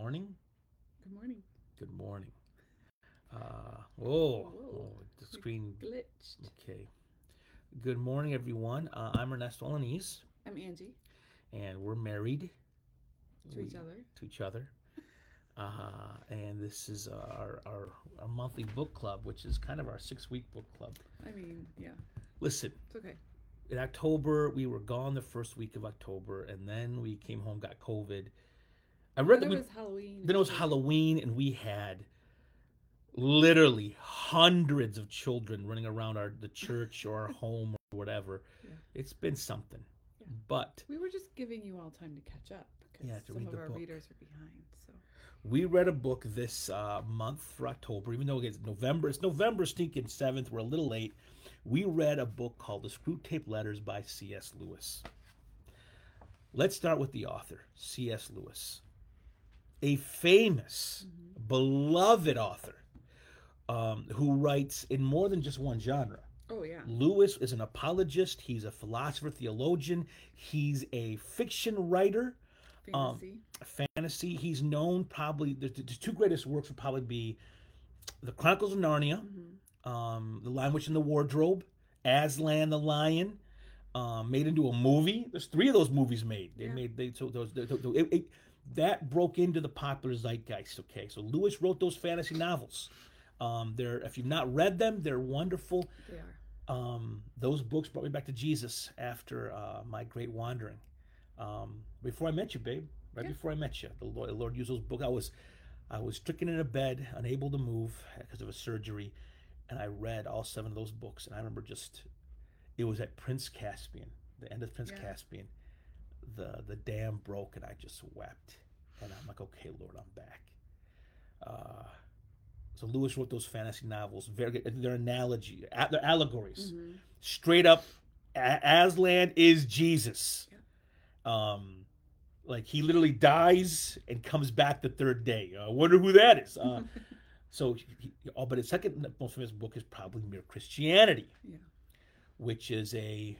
morning. Good morning. Good morning. Uh, whoa, Whoa. oh, the screen. Glitched. Okay. Good morning, everyone. Uh, I'm Ernesto Alanese, I'm Angie. and we're married To each other. To each other. Uh, and this is our, our our monthly book club, which is kind of our six week book club. I mean, yeah, Listen, it's okay. in October we were gone the first week of October, and then we came home, got COVID. I read Then that it was Halloween. then it was and- Halloween, and we had literally hundreds of children running around our the church or our home or whatever. Yeah. It's been something, Yeah. but We were just giving you all time to catch up because Yeah, some of our book. readers are behind. So we read a book this uh, month for October, even though it's November. It's November stinking seventh. We're a little late. We read a book called The Screwtape Letters by C.S. Lewis. Let's start with the author, C.S. Lewis, a famous, beloved author um, who writes in more than just one genre. oh yeah, Lewis is an apologist. He's a philosopher, theologian. He's a fiction writer um, fantasy. fantasy. He's known probably the, the two greatest works would probably be the Chronicles of Narnia, Mhm. um, The Lion, Witch, in the Wardrobe, Aslan the Lion, um, made into a movie. There's three of those movies made. They Yeah. made they so those they- so it, it, that broke into the popular zeitgeist. Okay, so Lewis wrote those fantasy novels. Um, they're if you've not read them, they're wonderful. They are. Um, those books brought me back to Jesus after uh, my great wandering. Um, before I met you, babe, right Yeah. before I met you, the Lord, the Lord used those books. I was, I was stricken in a bed, unable to move because of a surgery, and I read all seven of those books. And I remember just, it was at Prince Caspian, the end of Prince Yeah. Caspian, the the dam broke, and I just wept. And I'm like, okay, Lord, I'm back. Uh, so Lewis wrote those fantasy novels. Very good. They're analogy, they're allegories. Mhm. Straight up, Aslan is Jesus. Um, like he literally dies and comes back the third day. I wonder who that is. Uh, so, he, oh, but his second most famous book is probably Mere Christianity, Yeah. which is a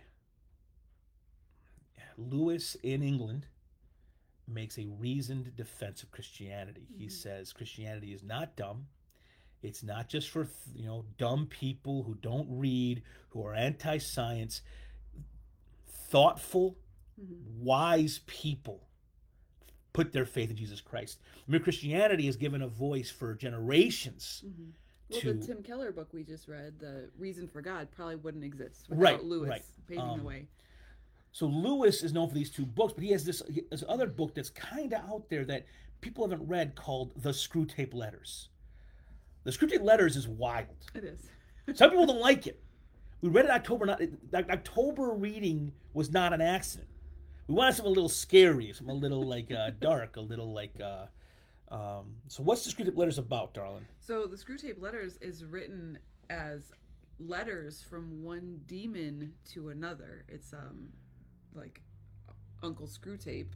Lewis in England makes a reasoned defense of Christianity. He Mhm. says Christianity is not dumb. It's not just for you know dumb people who don't read, who are anti-science. Thoughtful, Mhm. wise people put their faith in Jesus Christ. Mere Christianity has given a voice for generations. Mhm. Well, To- the Tim Keller book we just read, "The Reason for God," probably wouldn't exist without Right, Lewis right. paving Um, the way. So Lewis is known for these two books, but he has this, this other book that's kind of out there that people haven't read called The Screwtape Letters. The Screwtape Letters is wild. It is. Some people don't like it. We read it October. Not October reading was not an accident. We wanted something a little scary, something a little like uh, dark, a little like. Uh, um, so what's the Screwtape Letters about, darling? So the Screwtape Letters is written as letters from one demon to another. It's um like Uncle Screwtape.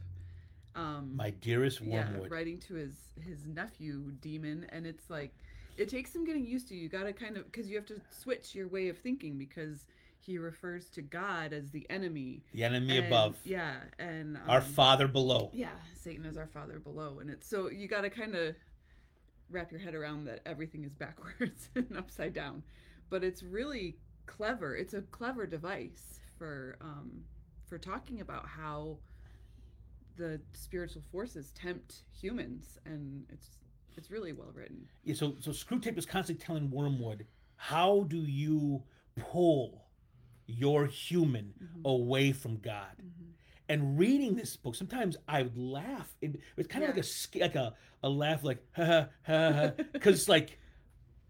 Um My dearest yeah, Wormwood. writing to his his nephew demon and it's like it takes some getting used to. You got to kind of cuz you have to switch your way of thinking because he refers to God as the enemy. The enemy and- above, Yeah, and our um, Father below. yeah, Satan is our father below, and it's so you got to kind of wrap your head around that everything is backwards and upside down, but it's really clever. It's a clever device for um, for talking about how the spiritual forces tempt humans, and it's it's really well written. Yeah, so so Screwtape is constantly telling Wormwood, how do you pull your human Mhm. away from God? Mhm. And reading this book, sometimes I would laugh. It, it's kind of Yeah. like a like a, a laugh, like ha ha ha, because like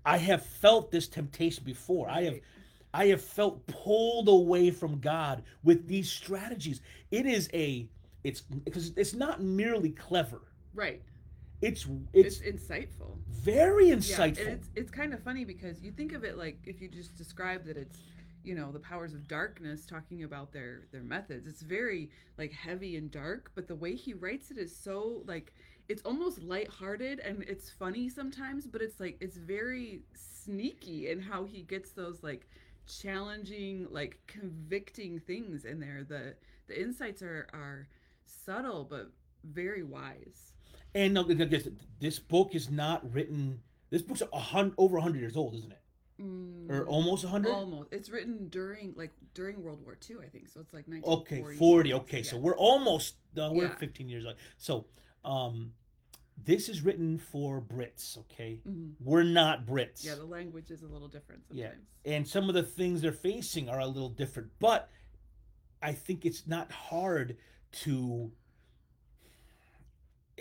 I have felt this temptation before. I have Right. I have felt pulled away from God with these strategies. It is a it's because it's not merely clever. Right. It's It's, it's insightful. very Yeah, insightful. and it's it's kind of funny because you think of it like if you just describe that it's you know the powers of darkness talking about their their methods. It's very like heavy and dark, but the way he writes it is so like it's almost lighthearted and it's funny sometimes, but it's like it's very sneaky in how he gets those like challenging like convicting things in there. The the insights are are subtle but very wise. And no, because this book is not written. This book's a hundred, over hundred years old, isn't it? Mm, Or almost hundred? almost. It's written during like during World War II, I think. So it's like 1940s. Okay, forty. Okay, so we're almost. No, we're Yeah. fifteen years old. So, um, this is written for Brits. Okay, Mhm. we're not Brits. Yeah, the language is a little different sometimes. Yeah. and some of the things they're facing are a little different but i think it's not hard to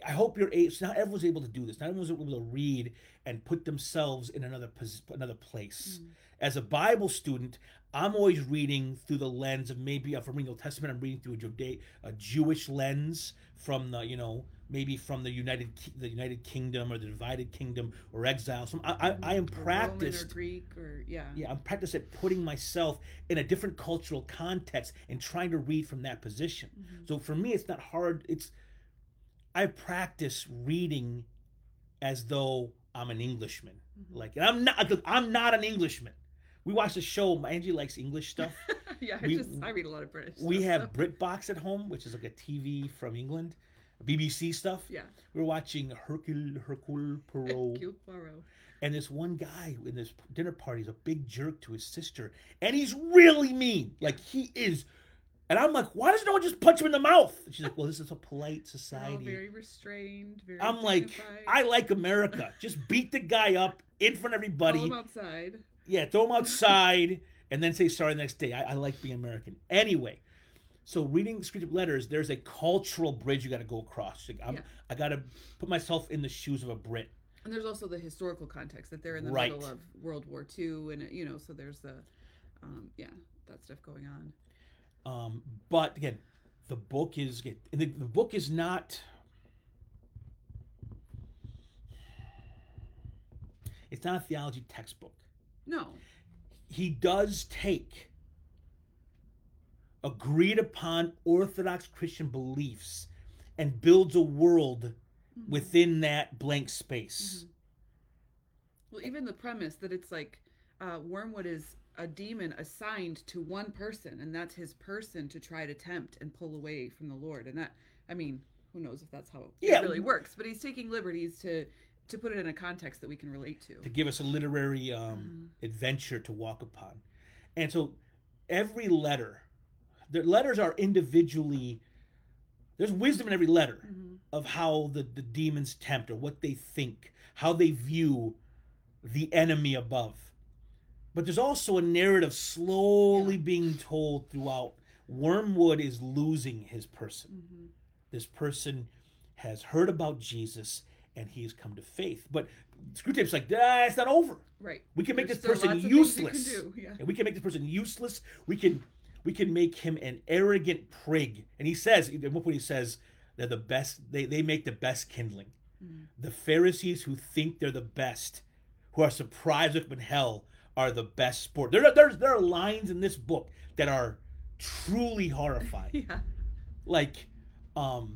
i hope you're able not everyone's able to do this not everyone's able to read and put themselves in another pos- another place Mhm. as a bible student i'm always reading through the lens of maybe i'm the old testament i'm reading through a, a jewish lens from the you know maybe from the united the united kingdom or the divided kingdom or exile so i i, I am Or practiced Roman or Greek or yeah. yeah, I'm practiced at putting myself in a different cultural context and trying to read from that position. Mhm. So for me, it's not hard. It's I practice reading as though I'm an Englishman. Mhm. Like, and I'm not. I'm not an Englishman. We watch a show. My Angie likes English stuff. yeah, I just I read a lot of British. we stuff, have so- BritBox at home, which is like a TV from England, BBC stuff. yeah. We were watching Hercule Hercule Poirot. Cute Poirot. And this one guy in this dinner party is a big jerk to his sister, and he's really mean. Like he is. And I'm like, why doesn't no one just punch him in the mouth? And she's like, well, this is a polite all society. very restrained. Very I'm like. I like America. Just beat the guy up in front of everybody. him outside. Yeah, throw him outside, and then say sorry the next day. I, I like being American. Anyway, so reading the Screwtape letters, there's a cultural bridge you got to go across. Like, Yeah. I got to put myself in the shoes of a Brit. And there's also the historical context that they're in the Right. middle of World War II, and you know, so there's the, um, yeah, that stuff going on. Um, but again, the book is the, the book is not. It's not a theology textbook. No, He does take agreed upon Orthodox Christian beliefs and builds a world Mhm. within that blank space. Well, even the premise that it's like uh, Wormwood is a demon assigned to one person, and that's his person to try to tempt and pull away from the Lord. And that, I mean, who knows if that's how Yeah. it really works? But he's taking liberties to to put it in a context that we can relate to. to give us a literary um, adventure to walk upon. And so every letter, the letters are individually, there's wisdom in every letter Mhm. of how the, the demons tempt or what they think, how they view the enemy above. But there's also a narrative slowly being told throughout. Wormwood is losing his person Mhm. this person has heard about Jesus and he's come to faith. But Screw Screwtape's like, ah, it's not over. Right. We can make There's this person lots of can useless. do, Yeah. And we can make this person useless. We can we can make him an arrogant prig. And he says, at one point he says, they're the best, they, they make the best kindling. Mhm. The Pharisees who think they're the best, who are surprised up in hell, are the best sport. There, are- there's, there are lines in this book that are truly horrifying Yeah. like um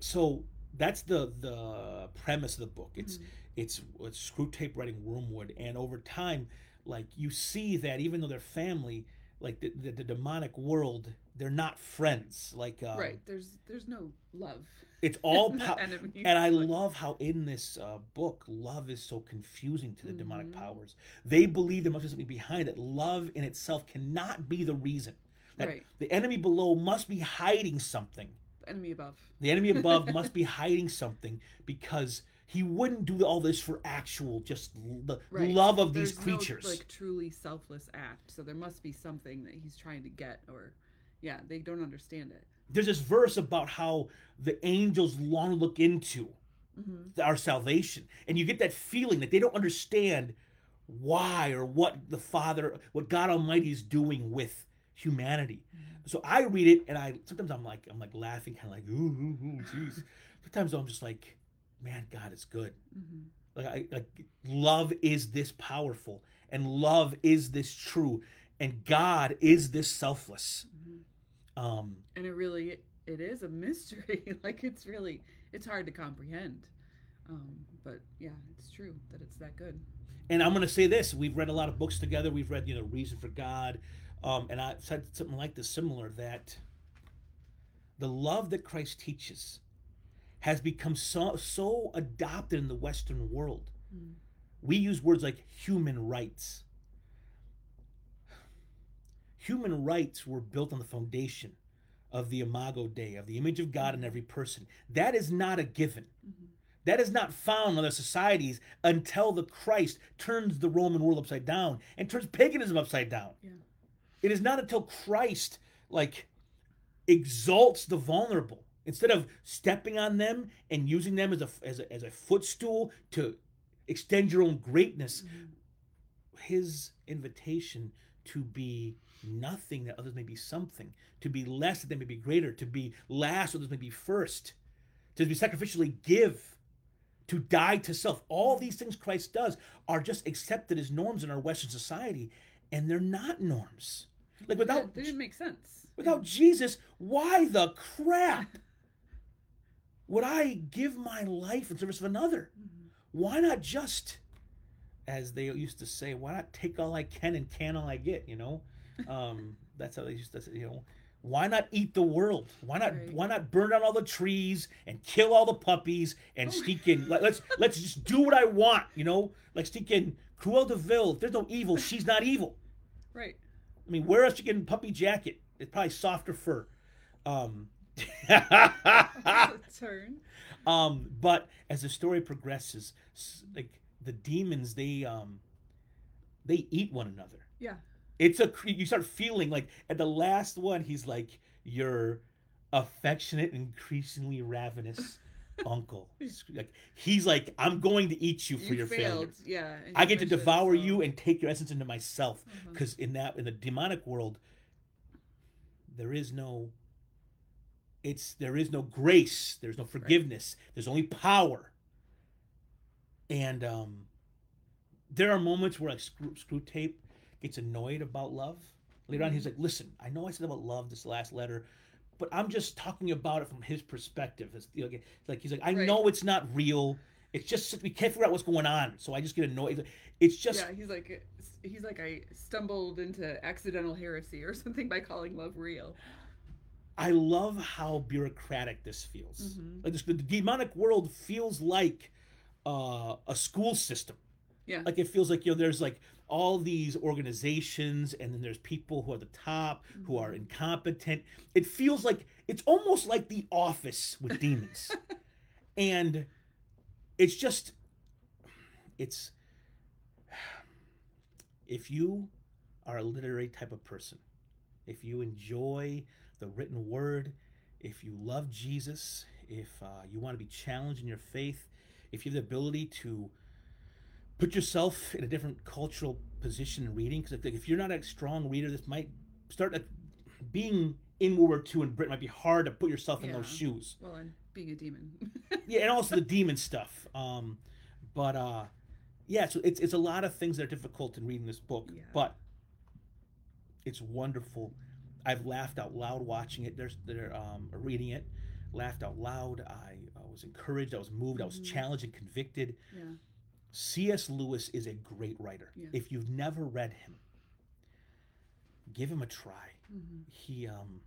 so that's the the premise of the book it's Mhm. it's it's Screwtape writing wormwood and over time like you see that even though they're family like the, the, the demonic world they're not friends like um, right. There's there's no love. it's all po- and i Like, love how in this uh, book love is so confusing to the demonic Mhm. powers they believe there must be something behind it love in itself cannot be the reason that Right. the enemy below must be hiding something the enemy above. the enemy above must be hiding something because he wouldn't do all this for actual just the Right. love of these There's no, creatures. like truly selfless act. So there must be something that he's trying to get, or yeah, they don't understand it. There's this verse about how the angels long to look into Mm-hmm. our salvation, and you get that feeling that they don't understand why or what the Father, what God Almighty is doing with humanity. So I read it, and I sometimes I'm like I'm like laughing, kind of like ooh, ooh, ooh, jeez. Sometimes I'm just like, man, God is good. Mm-hmm. like, I, like love is this powerful and love is this true and god is this selfless Mm-hmm. um And it really it is a mystery. like it's really it's hard to comprehend. Um, but yeah, it's true that it's that good. and i'm going to say this we've read a lot of books together we've read you know reason for god um and i said something like this similar that the love that Christ teaches has become so so adopted in the Western world. Mm. We use words like human rights. Human rights were built on the foundation of the Imago Dei, of the image of God in every person. That is not a given. Mhm. That is not found in other societies until the Christ turns the Roman world upside down and turns paganism upside down. Yeah. It is not until Christ like exalts the vulnerable instead of stepping on them and using them as a as a, as a footstool to extend your own greatness. Mhm. His invitation to be nothing that others may be something, to be less that they may be greater, to be last that others may be first, to be sacrificially give, to die to self. All these things Christ does are just accepted as norms in our Western society, and they're not norms. Like without they didn't make sense. without Jesus, why the crap would I give my life in service of another? Mhm. Why not just, as they used to say, why not take all I can and can all I get? You know, um, that's how they used to say. You know, why not eat the world? Why not Right. why not burn down all the trees and kill all the puppies and Oh. sneak in? Let, us let's just do what I want. You know, like sneak in Cruella de Vil. If there's no evil, she's not evil. Right. I mean, where else you getting puppy jacket? It's probably softer fur. Um, turn. um, but as the story progresses, like the demons, they um, they eat one another. Yeah. It's a you start feeling like at the last one, he's like your affectionate, increasingly ravenous uncle. Like he's like, I'm going to eat you for You your failed. failure. Yeah. I get to devour so- you and take your essence into myself. Uh-huh. Because in that in the demonic world, there is no it's there is no grace, there's no forgiveness, there's only power. And um there are moments where like screw, Screwtape gets annoyed about love. Later on, he's like, "Listen, I know I said about love this last letter, but I'm just talking about it from his perspective. It's, you know, like he's like, I Right. know it's not real. It's just we can't figure out what's going on, so I just get annoyed. It's just yeah, he's like he's like I stumbled into accidental heresy or something by calling love real. I love how bureaucratic this feels. Mhm. Like this, the demonic world feels like uh, a school system. Yeah. Like it feels like you know there's like all these organizations, and then there's people who are the top who are Mhm. incompetent. It feels like it's almost like The Office with demons, and it's just it's if you are a literary type of person, if you enjoy the written word, if you love Jesus, if uh, you want to be challenged in your faith, if you have the ability to put yourself in a different cultural position in reading, because if you're not a strong reader, this might start at being in World War II in Britain might be hard to put yourself in those shoes. Well, and being a demon. Yeah, and also the demon stuff. Um, but uh, yeah, so it's it's a lot of things that are difficult in reading this book, Yeah. but it's wonderful. I've laughed out loud watching it. There's they're um, reading it, laughed out loud. I, I was encouraged. I was moved. I was Mhm. challenged and convicted. yeah. C.S. Lewis is a great writer. Yeah. If you've never read him, give him a try. hmm He um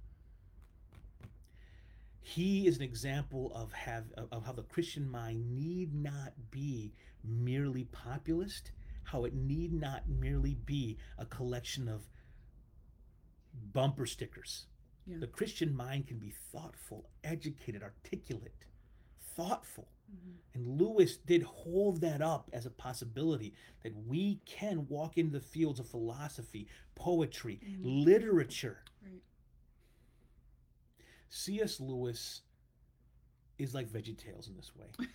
he is an example of have of how the Christian mind need not be merely populist, how it need not merely be a collection of bumper stickers. Yeah. The Christian mind can be thoughtful, educated, articulate, thoughtful. hmm And Lewis did hold that up as a possibility that we can walk into the fields of philosophy, poetry, Mhm. literature. Right. C.S. Lewis is like VeggieTales in this way.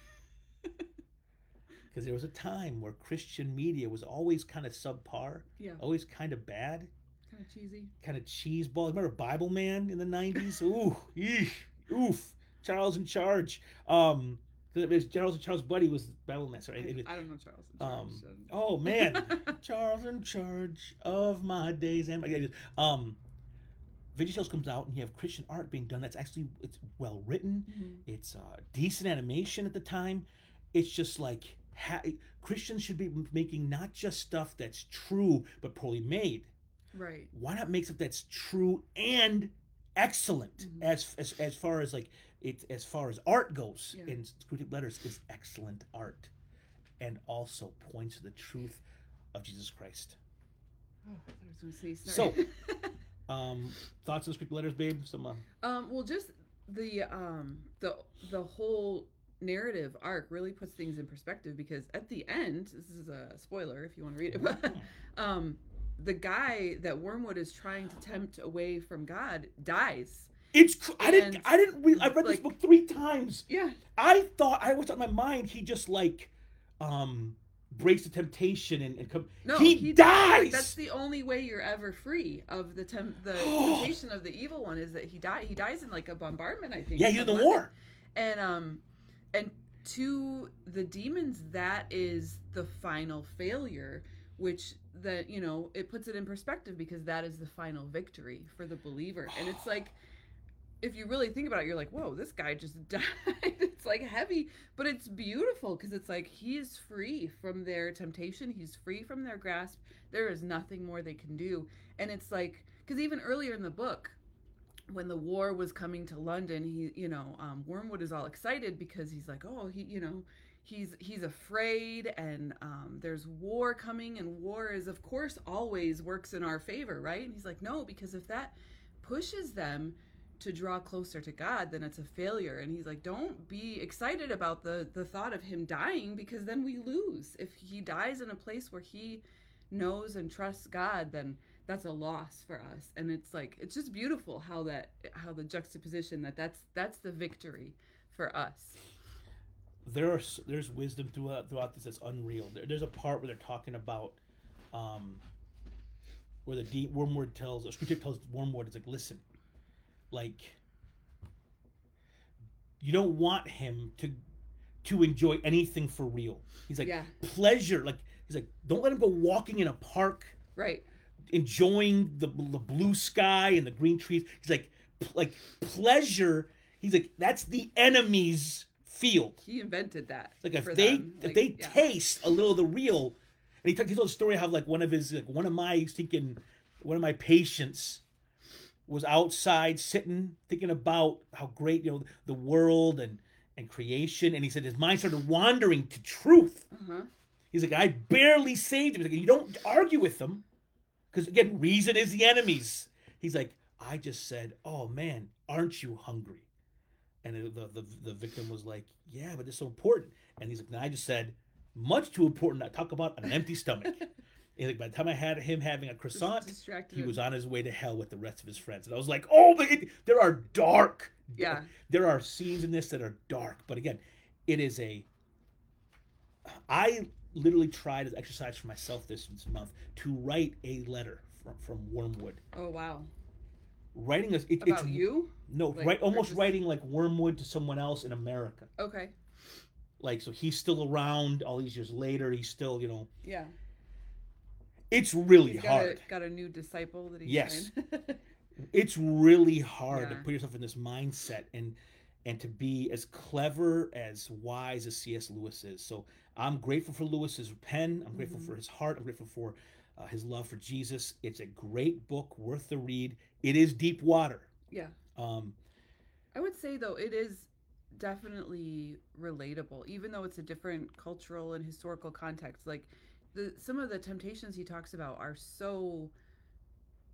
Because there was a time where Christian media was always kind of subpar, Yeah. always kind of bad, Kind of cheesy. kind of cheeseball. Remember Bibleman in the 90s? Ooh, eesh, oof. Charles in Charge. Um, it was Charles and Charles Buddy was Bibleman. Sorry. it was- I don't know Charles. in Um, so- oh man, Charles in charge of my days and my days. Um, VeggieTales comes out and you have Christian art being done. That's actually it's well written. Mhm. It's uh, decent animation at the time. It's just like ha- Christians should be making not just stuff that's true but poorly made. Right. Why not make stuff that's true and excellent Mhm. as, as as far as like it as far as art goes Yeah. in Screwtape Letters is excellent art, and also points to the truth of Jesus Christ. Oh, I was say So- Um, thoughts on Screwtape Letters, babe? Some uh, um, well, just the um the the whole narrative arc really puts things in perspective because at the end, this is a spoiler if you want to read it, but um, the guy that Wormwood is trying to tempt away from God dies. it's cr- I didn't I didn't read I read this book three times. Yeah, I thought I was on my mind. He just like um breaks the temptation and, and come. no, he, dies. dies. Like, that's the only way you're ever free of the temp- the temptation of the evil one is that he die he dies in like a bombardment. I think. yeah, he's in the London. war. and um and to the demons that is the final failure which that you know it puts it in perspective because that is the final victory for the believer. And it's like if you really think about it you're like whoa this guy just died. It's like heavy but it's beautiful because it's like he is free from their temptation. He's free from their grasp. There is nothing more they can do. And it's like because even earlier in the book when the war was coming to London, he, you know, um, Wormwood is all excited because he's like, oh, he, you know, he's he's afraid, and um, there's war coming, and war is, of course, always works in our favor, right? And he's like, no, because if that pushes them to draw closer to God, then it's a failure. And he's like, don't be excited about the the thought of him dying because then we lose. If he dies in a place where he knows and trusts God, then that's a loss for us and it's like it's just beautiful how that how the juxtaposition that that's that's the victory for us there are there's wisdom throughout throughout this that's unreal. There, there's a part where they're talking about um where the de- Wormwood tells or Screwtape tells Wormwood, it's like, listen, like you don't want him to to enjoy anything for real. He's like yeah pleasure, like he's like, don't let him go walking in a park right enjoying the, the blue sky and the green trees. He's like, like pleasure. He's like, that's the enemy's field. he invented that like if they them. if Like, they yeah. taste a little of the real, and he, t- he told a story how like one of his like one of my he's thinking one of my patients was outside sitting thinking about how great you know the world and and creation, and he said his mind started wandering to truth. uh-huh He's like, I barely saved him. He's like, you don't argue with them. Because again, reason is the enemy's. He's like, I just said, oh man, aren't you hungry? And the, the, the victim was like, yeah, but it's so important. And he's like, no, I just said, much too important. I talk about an empty stomach. And like, by the time I had him having a croissant, he was on his way to hell with the rest of his friends. And I was like, oh, there are dark, yeah there are scenes in this that are dark. But again, it is a. I literally tried as exercise for myself this, this month to write a letter from, from Wormwood. oh wow Writing a, it, about it's you no, Like, right, almost just- writing like Wormwood to someone else in America. okay Like so, he's still around all these years later. He's still, you know, yeah it's really He's got hard. a, got a new disciple that he's Yes. it's really hard to put yourself in this mindset and and to be as clever as wise as cs lewis is so i'm grateful for lewis's pen i'm grateful Mhm. for his heart i'm grateful for uh, his love for jesus it's a great book worth the read it is deep water yeah um I would say though it is definitely relatable, even though it's a different cultural and historical context. Like the some of the temptations he talks about are so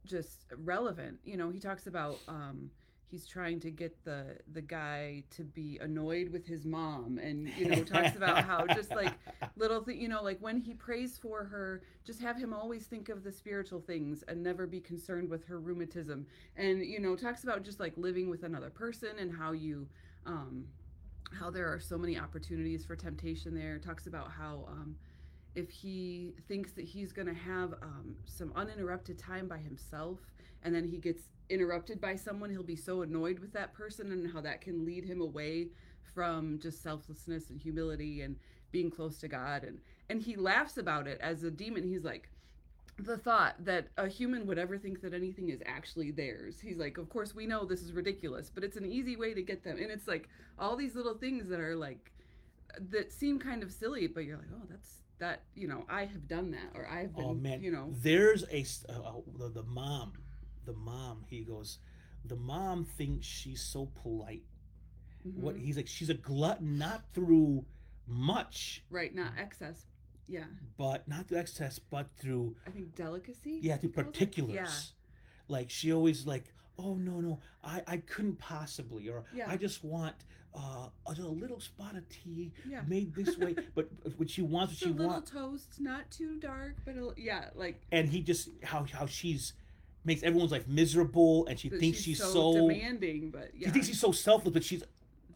just relevant. You know, he talks about um he's trying to get the the guy to be annoyed with his mom and you know talks about how just like little thing you know like when he prays for her just have him always think of the spiritual things and never be concerned with her rheumatism. And you know talks about just like living with another person and how you um how there are so many opportunities for temptation there. Talks about how um if he thinks that he's going to have um, some uninterrupted time by himself and then he gets interrupted by someone he'll be so annoyed with that person and how that can lead him away from just selflessness and humility and being close to god. And and he laughs about it as a demon. He's like the thought that a human would ever think that anything is actually theirs. He's like of course we know this is ridiculous but it's an easy way to get them. And it's like all these little things that are like that seem kind of silly but you're like oh that's that you know i have done that or i've been oh man. you know. There's a uh, uh, the, the mom the mom he goes the mom thinks she's so polite. What Mhm. he's like, she's a glutton, not through much, right, not excess. Yeah, but not through excess, but through I think delicacy. yeah, through he calls it? particulars. Yeah, Like she always like, oh no no, I I couldn't possibly, or Yeah. I just want uh, a little spot of tea yeah. made this way. but what she wants, what Just a she little wants, toast, not too dark, but a, yeah, like and he just how how she's makes everyone's life miserable, and she that thinks she's, so, so demanding, but yeah. she thinks she's so selfless, but she's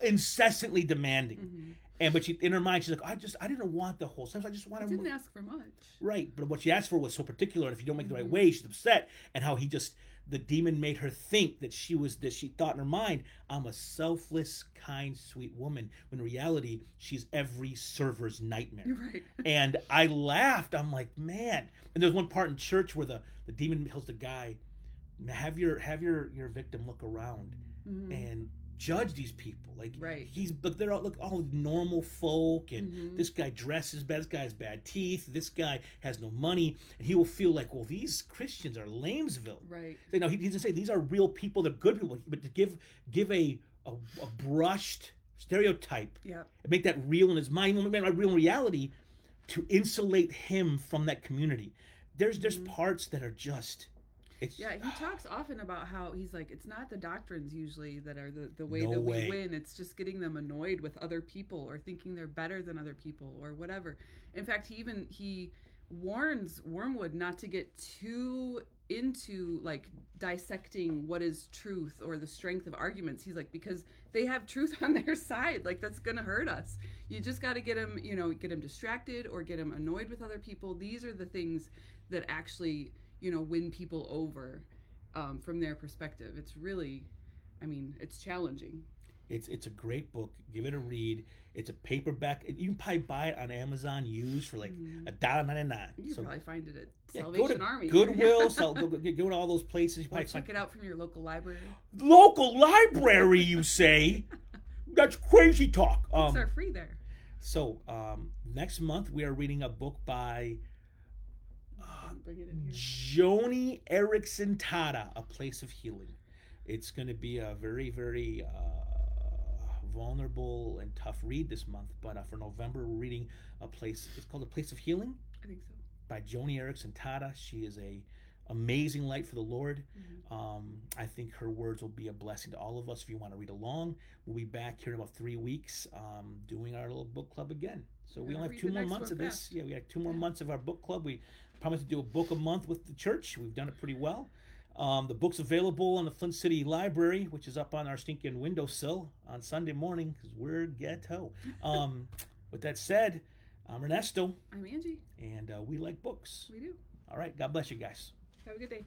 incessantly demanding. Mhm. And but she in her mind she's like, I just I didn't want the whole. Sometimes I just I wanted didn't ask for much. Right, but what she asked for was so particular, and if you don't make it the right Mhm. way, she's upset. And how he just the demon made her think that she was that she thought in her mind, I'm a selfless, kind, sweet woman. When in reality, she's every server's nightmare. Right. and I laughed. I'm like, man. And there's one part in church where the, the demon tells the guy, have your have your your victim look around Mhm. and judge these people. Like Right. he's look they're all look all normal folk and Mhm. this guy dresses bad, this guy has bad teeth, this guy has no money, and he will feel like, well, these Christians are lamesville. Right. You know, he, he doesn't say these are real people, they're good people, but to give give a a, a brushed stereotype Yep. and make that real in his mind, make that real in reality, to insulate him from that community. There's there's Mhm. parts that are just, Yeah, he talks often about how he's like, it's not the doctrines usually that are the, the way No that way. we win. It's just getting them annoyed with other people or thinking they're better than other people or whatever. In fact, he even he warns Wormwood not to get too into like dissecting what is truth or the strength of arguments. He's like because they have truth on their side. Like that's gonna hurt us. You just got to get him, you know, get him distracted or get him annoyed with other people. These are the things that actually you know win people over um, from their perspective it's really i mean it's challenging It's it's a great book. Give it a read. It's a paperback. You can probably buy it on Amazon used for like Mhm. a dollar ninety nine. you can So probably find it at yeah, go to army Goodwill. sell, go, go, go to all those places. You probably check find it out from your local library local library. You say that's crazy talk. books Um, are free there so um, next month we are reading a book by bring it in here Joni Eareckson Tada, A Place of Healing. It's going to be a very, very uh, vulnerable and tough read this month. But uh, for November, we're reading a place. It's called A Place of Healing i think so by Joni Eareckson Tada. She is a amazing light for the Lord. Mhm. Um, I think her words will be a blessing to all of us. If you want to read along, we'll be back here in about three weeks um, doing our little book club again. So we only have two more months of this. Yeah, we have two more Yeah. months of our book club. We promised to do a book a month with the church. We've done it pretty well. Um, the book's available on the Flint City Library, which is up on our stinking windowsill on Sunday morning because we're ghetto. Um, with that said, I'm Ernesto, i'm angie and uh, we like books. we do All right, God bless you guys. have a good day